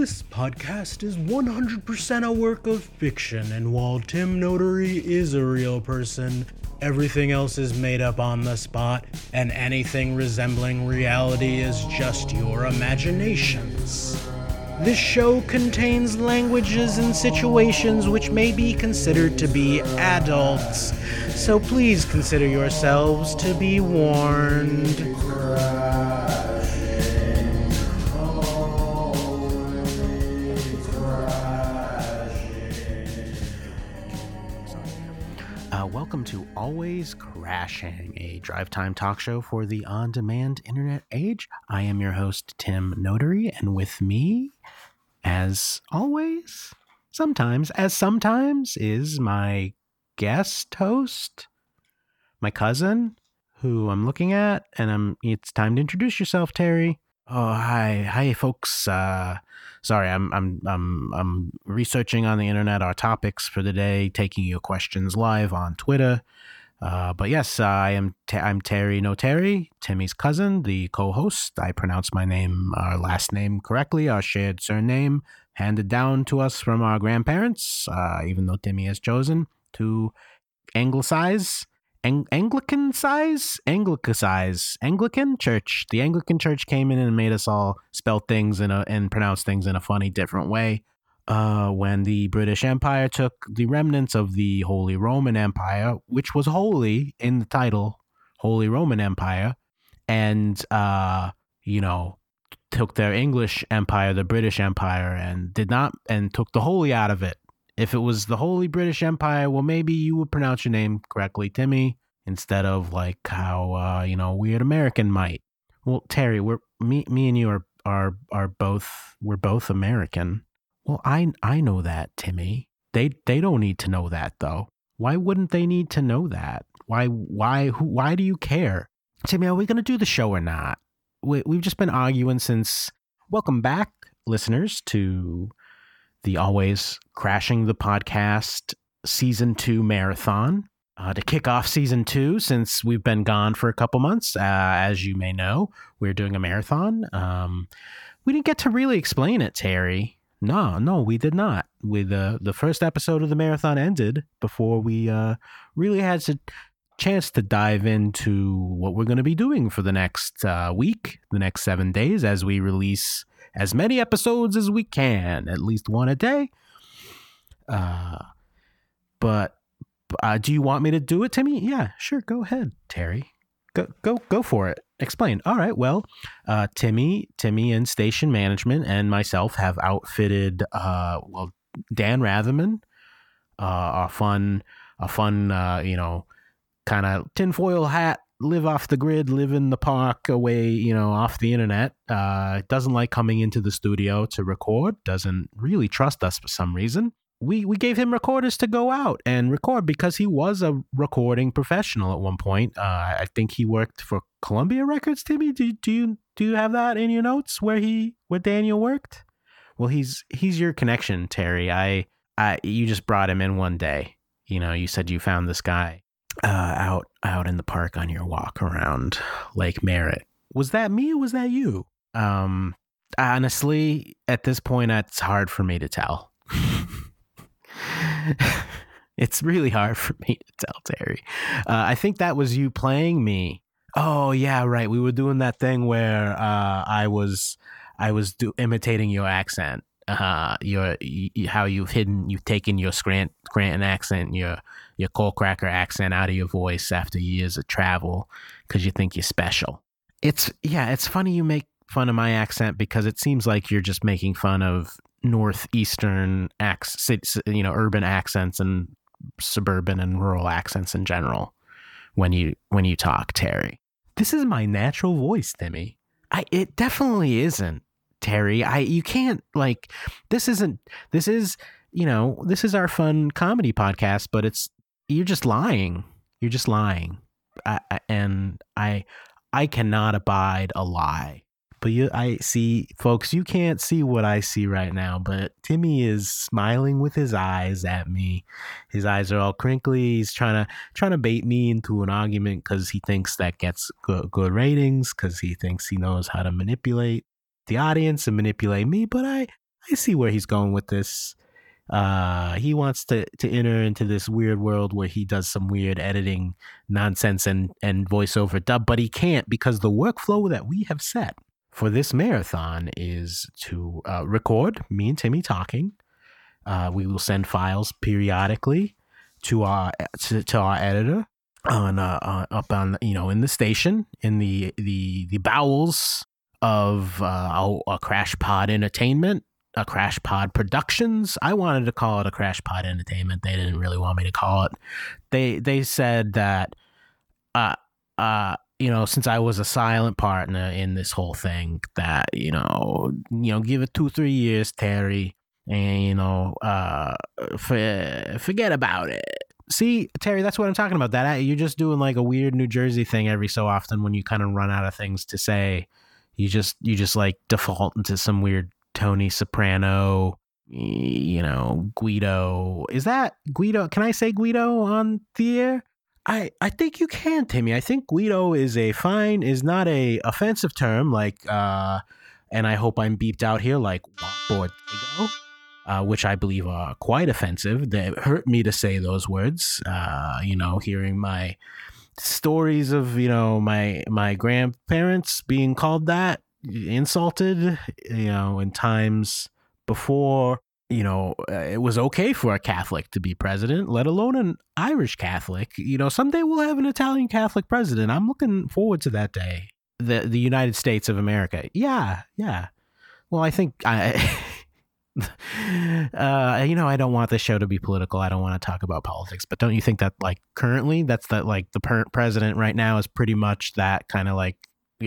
This podcast is 100% a work of fiction, and while Tim Notary is a real person, everything else is made up on the spot, and anything resembling reality is just your imaginations. This show contains languages and situations which may be considered to be adults, so please consider yourselves to be warned. Uh, welcome to Always Crashing, a drive time talk show for the on demand internet age. I am your host, Tim Notary, and with me, as always, sometimes, as sometimes, is my guest host, my cousin, who I'm looking at, and I'm. It's time to introduce yourself, Terry. Oh, hi, hi, folks. Uh, sorry, I'm I'm I'm I'm researching on the internet our topics for the day, taking your questions live on Twitter. Uh, but yes, uh, I am I'm Terry No Terry, Timmy's cousin, the co-host. I pronounce my name, our last name correctly, our shared surname handed down to us from our grandparents. Uh, even though Timmy has chosen to anglicize Ang- Anglican size, Anglicisize, Anglican Church. The Anglican Church came in and made us all spell things in a and pronounce things in a funny, different way. Uh, when the British Empire took the remnants of the Holy Roman Empire, which was holy in the title, Holy Roman Empire, and uh, you know, took their English Empire, the British Empire, and did not and took the holy out of it. If it was the Holy British Empire, well, maybe you would pronounce your name correctly, Timmy, instead of like how uh, you know weird American might. Well, Terry, we're me, me and you are are are both we're both American. Well, I I know that, Timmy. They they don't need to know that though. Why wouldn't they need to know that? Why why who, why do you care, Timmy? Are we gonna do the show or not? We, we've just been arguing since. Welcome back, listeners, to the always crashing the podcast season two marathon. Uh, to kick off season two since we've been gone for a couple months uh, as you may know we're doing a marathon. Um, we didn't get to really explain it terry. No no we did not. With uh, the first episode of the marathon ended before we uh, really had a chance to dive into what we're going to be doing for the next uh, week the next seven days as we release as many episodes as we can, at least one a day. Uh, but uh, do you want me to do it, Timmy? Yeah, sure. Go ahead, Terry. Go go go for it. Explain. All right. Well, uh, Timmy, Timmy, and station management and myself have outfitted. Uh, well, Dan Ratherman, uh, a fun, a fun, uh, you know, kind of tinfoil hat live off the grid, live in the park, away, you know, off the internet. Uh, doesn't like coming into the studio to record. Doesn't really trust us for some reason. We we gave him recorders to go out and record because he was a recording professional at one point. Uh, I think he worked for Columbia Records. Timmy, do do you do you have that in your notes where he where Daniel worked? Well, he's he's your connection, Terry. I I you just brought him in one day. You know, you said you found this guy uh, out out in the park on your walk around Lake Merritt. Was that me or was that you? Um, honestly, at this point, it's hard for me to tell. it's really hard for me to tell, Terry. Uh, I think that was you playing me. Oh yeah, right. We were doing that thing where uh, I was I was do- imitating your accent. Uh, your y- how you've hidden, you've taken your Scrant- Scranton accent, your your coal cracker accent out of your voice after years of travel because you think you're special. It's yeah, it's funny you make fun of my accent because it seems like you're just making fun of northeastern accents, you know, urban accents and suburban and rural accents in general when you when you talk, Terry. This is my natural voice, Timmy. I it definitely isn't, Terry. I you can't like this isn't this is you know, this is our fun comedy podcast, but it's you're just lying. You're just lying. I, I, and I I cannot abide a lie. But you I see folks, you can't see what I see right now, but Timmy is smiling with his eyes at me. His eyes are all crinkly. He's trying to trying to bait me into an argument cuz he thinks that gets good, good ratings cuz he thinks he knows how to manipulate the audience and manipulate me, but I I see where he's going with this. Uh, he wants to to enter into this weird world where he does some weird editing nonsense and and voiceover dub, but he can't because the workflow that we have set for this marathon is to uh, record me and Timmy talking. Uh, we will send files periodically to our to, to our editor on uh, up on you know in the station in the the the bowels of uh, a Crash Pod Entertainment, a Crash Pod Productions. I wanted to call it a Crash Pod Entertainment. They didn't really want me to call it. They they said that uh uh you know since I was a silent partner in this whole thing that you know you know give it two three years Terry and you know uh for, forget about it See, Terry, that's what I'm talking about. That you're just doing like a weird New Jersey thing every so often when you kind of run out of things to say. You just you just like default into some weird Tony Soprano, you know, Guido. Is that Guido? Can I say Guido on the air? I, I think you can, Timmy. I think Guido is a fine, is not a offensive term like, uh, and I hope I'm beeped out here like Bordigo uh, which I believe are quite offensive. They hurt me to say those words. Uh, you know, hearing my stories of you know my my grandparents being called that, insulted. You know, in times before you know, uh, it was okay for a Catholic to be president, let alone an Irish Catholic. You know, someday we'll have an Italian Catholic president. I'm looking forward to that day. The the United States of America. Yeah, yeah. Well, I think I uh, you know, I don't want this show to be political. I don't want to talk about politics, but don't you think that like currently that's that like the per- president right now is pretty much that kind of like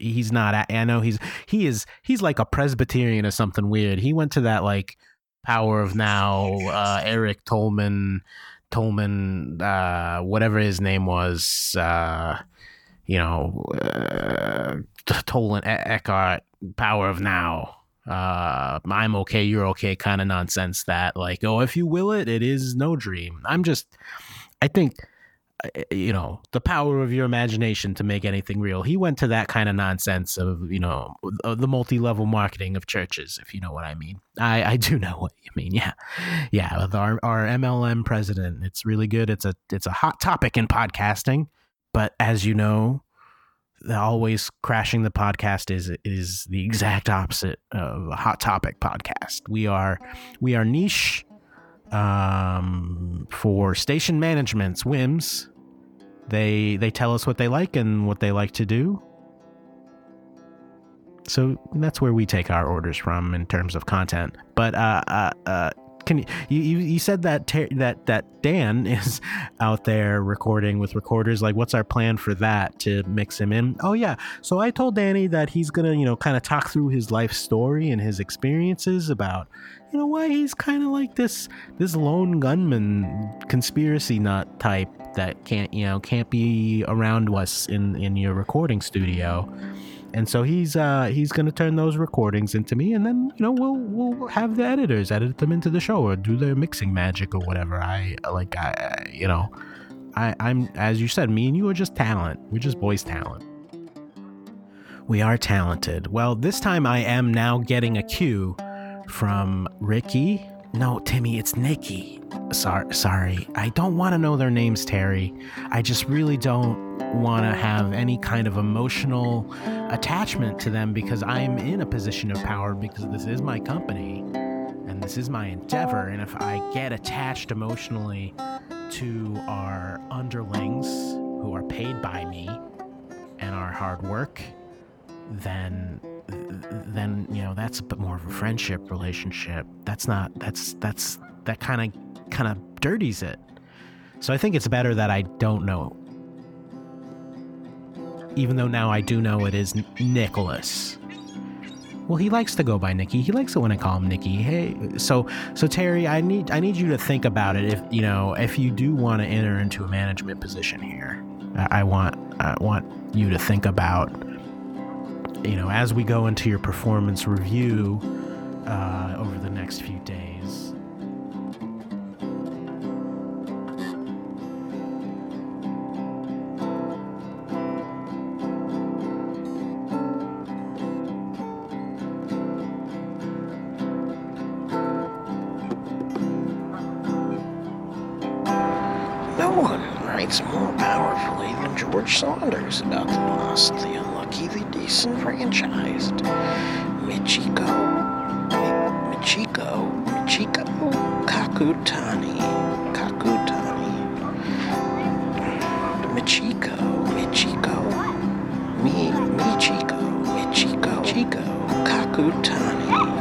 he's not I know he's he is he's like a Presbyterian or something weird. He went to that like power of now uh Eric Tolman Tolman uh whatever his name was uh you know uh Tolan Eckhart power of now uh, I'm okay, you're okay kind of nonsense that like, oh, if you will it, it is no dream. I'm just, I think, Eh, eh, you know, the power of your imagination to make anything real. He went to that kind of nonsense of, you know, uh, the multi level marketing of churches, if you know what I mean. I, I do know what you mean. Yeah. Yeah. With our, our MLM president, it's really good. It's a, it's a hot topic in podcasting. But as you know, always crashing the podcast is is the exact opposite of a hot topic podcast. We are we are niche um, for station management's whims. They they tell us what they like and what they like to do. So that's where we take our orders from in terms of content. But uh, uh, uh, can you, you you said that ter- that that Dan is out there recording with recorders. Like what's our plan for that to mix him in? Oh yeah. So I told Danny that he's gonna you know kind of talk through his life story and his experiences about you know why he's kind of like this this lone gunman conspiracy nut type that can't you know can't be around us in in your recording studio and so he's uh, he's gonna turn those recordings into me, and then you know we'll we'll have the editors edit them into the show or do their mixing magic or whatever. I like I you know I I'm as you said, me and you are just talent. We're just boys talent. We are talented. Well, this time I am now getting a cue from Ricky. No, Timmy, it's Nikki. Sorry, sorry. I don't want to know their names, Terry. I just really don't want to have any kind of emotional attachment to them because I'm in a position of power because this is my company and this is my endeavor. And if I get attached emotionally to our underlings who are paid by me and our hard work, then then you know that's a bit more of a friendship relationship. That's not that's that's that kind of kind of dirties it. So I think it's better that I don't know even though now I do know it is Nicholas. Well, he likes to go by Nicky. He likes it when I call him Nicky. Hey, so so Terry, I need I need you to think about it. If you know, if you do want to enter into a management position here, I, I want I want you to think about, you know, as we go into your performance review uh, over the next few days writes more powerfully than George Saunders about the lost, the unlucky, the disenfranchised. Michiko. Michiko. Michiko Kakutani. Kakutani. Michiko. Michiko. Mi. Michiko. Michiko. Kakutani. Kakutani.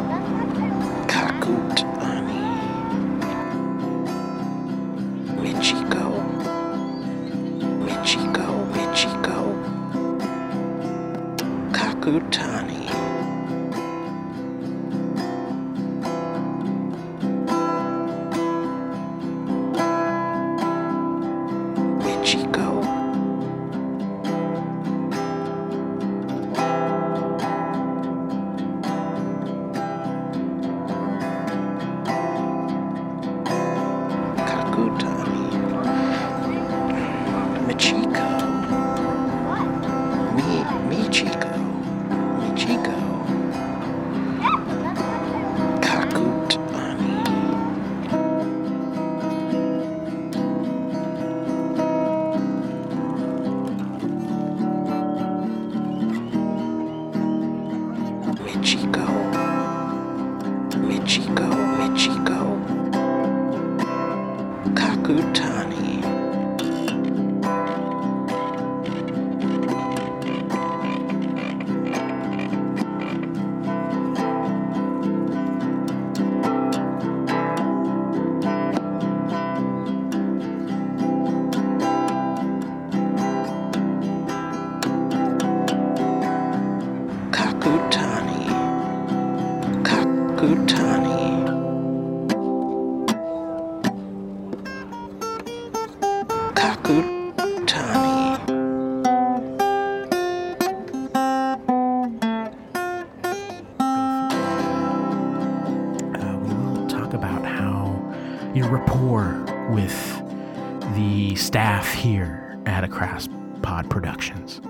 Across Pod Productions.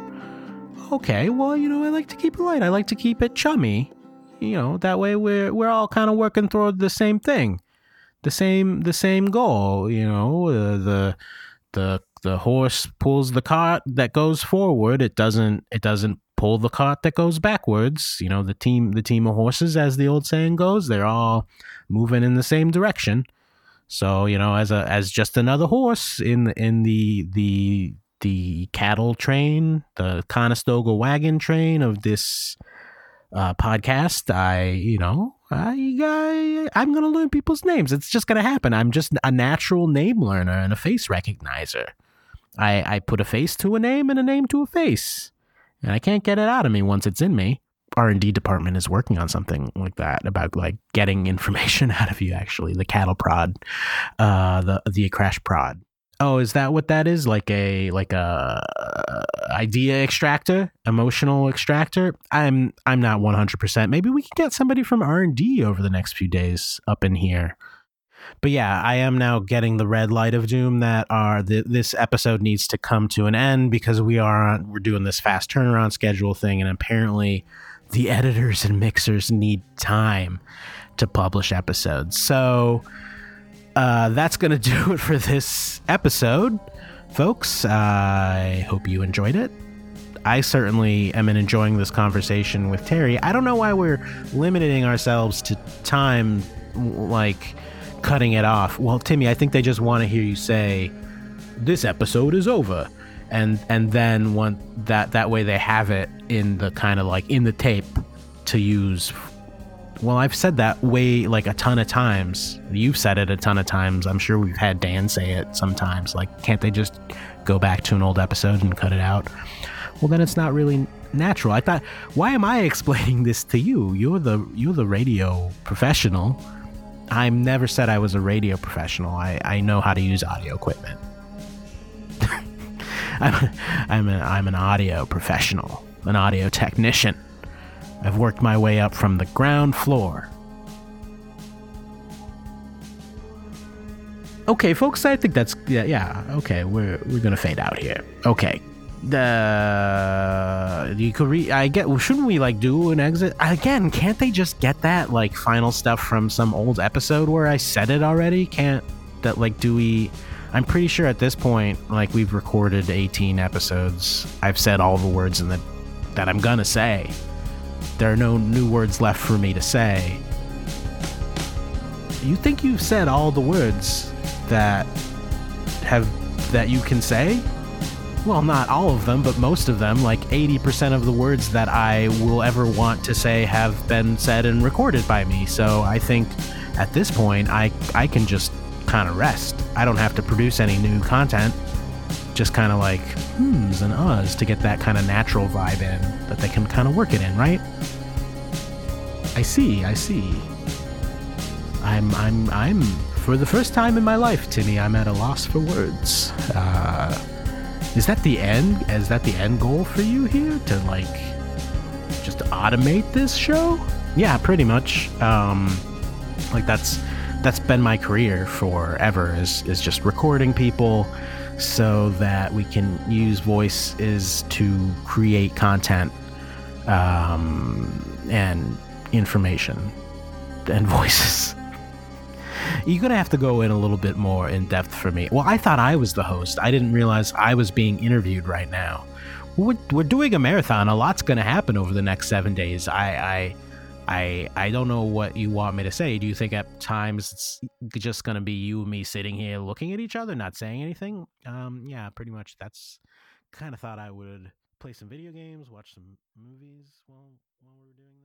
Okay, well, you know, I like to keep it light. I like to keep it chummy. You know, that way we're we're all kind of working toward the same thing, the same the same goal. You know, uh, the the the horse pulls the cart that goes forward. It doesn't it doesn't pull the cart that goes backwards. You know, the team the team of horses, as the old saying goes, they're all moving in the same direction. So you know, as a as just another horse in in the the the cattle train, the Conestoga wagon train of this uh, podcast, I you know I, I I'm gonna learn people's names. It's just gonna happen. I'm just a natural name learner and a face recognizer. I I put a face to a name and a name to a face, and I can't get it out of me once it's in me. R and D department is working on something like that about like getting information out of you. Actually, the cattle prod, uh, the the crash prod. Oh, is that what that is? Like a like a uh, idea extractor, emotional extractor? I'm I'm not 100%. Maybe we can get somebody from R&D over the next few days up in here. But yeah, I am now getting the red light of doom that are th- this episode needs to come to an end because we are on, we're doing this fast turnaround schedule thing and apparently the editors and mixers need time to publish episodes. So uh, that's going to do it for this episode, folks. I hope you enjoyed it. I certainly am enjoying this conversation with Terry. I don't know why we're limiting ourselves to time, like cutting it off. Well, Timmy, I think they just want to hear you say, "This episode is over," and and then one that that way they have it in the kind of like in the tape to use well, I've said that way like a ton of times. You've said it a ton of times. I'm sure we've had Dan say it sometimes. Like, can't they just go back to an old episode and cut it out? Well, then it's not really natural. I thought, why am I explaining this to you? You're the you're the radio professional. I've never said I was a radio professional. I, I know how to use audio equipment. I'm, I'm, a, I'm an audio professional, an audio technician. I've worked my way up from the ground floor. Okay, folks, I think that's yeah, yeah. Okay, we're we're gonna fade out here. Okay, the you could re. I get. Shouldn't we like do an exit again? Can't they just get that like final stuff from some old episode where I said it already? Can't that like do we? I'm pretty sure at this point, like we've recorded 18 episodes, I've said all the words in the that I'm gonna say. There are no new words left for me to say. You think you've said all the words that have that you can say? Well, not all of them, but most of them, like 80% of the words that I will ever want to say have been said and recorded by me. So I think at this point I I can just kind of rest. I don't have to produce any new content. Just kind of like hmms and uhs to get that kind of natural vibe in that they can kind of work it in, right? I see, I see. I'm, I'm, I'm, for the first time in my life, Timmy, I'm at a loss for words. Uh, is that the end? Is that the end goal for you here? To like, just automate this show? Yeah, pretty much. Um, like that's that's been my career forever is is just recording people so that we can use voices to create content um, and information and voices. You're gonna have to go in a little bit more in depth for me. Well, I thought I was the host. I didn't realize I was being interviewed right now. We're, we're doing a marathon. A lot's gonna happen over the next seven days. I, I I I don't know what you want me to say. Do you think at times it's just gonna be you and me sitting here looking at each other, not saying anything? Um, yeah, pretty much. That's kind of thought I would play some video games, watch some movies while while we were doing.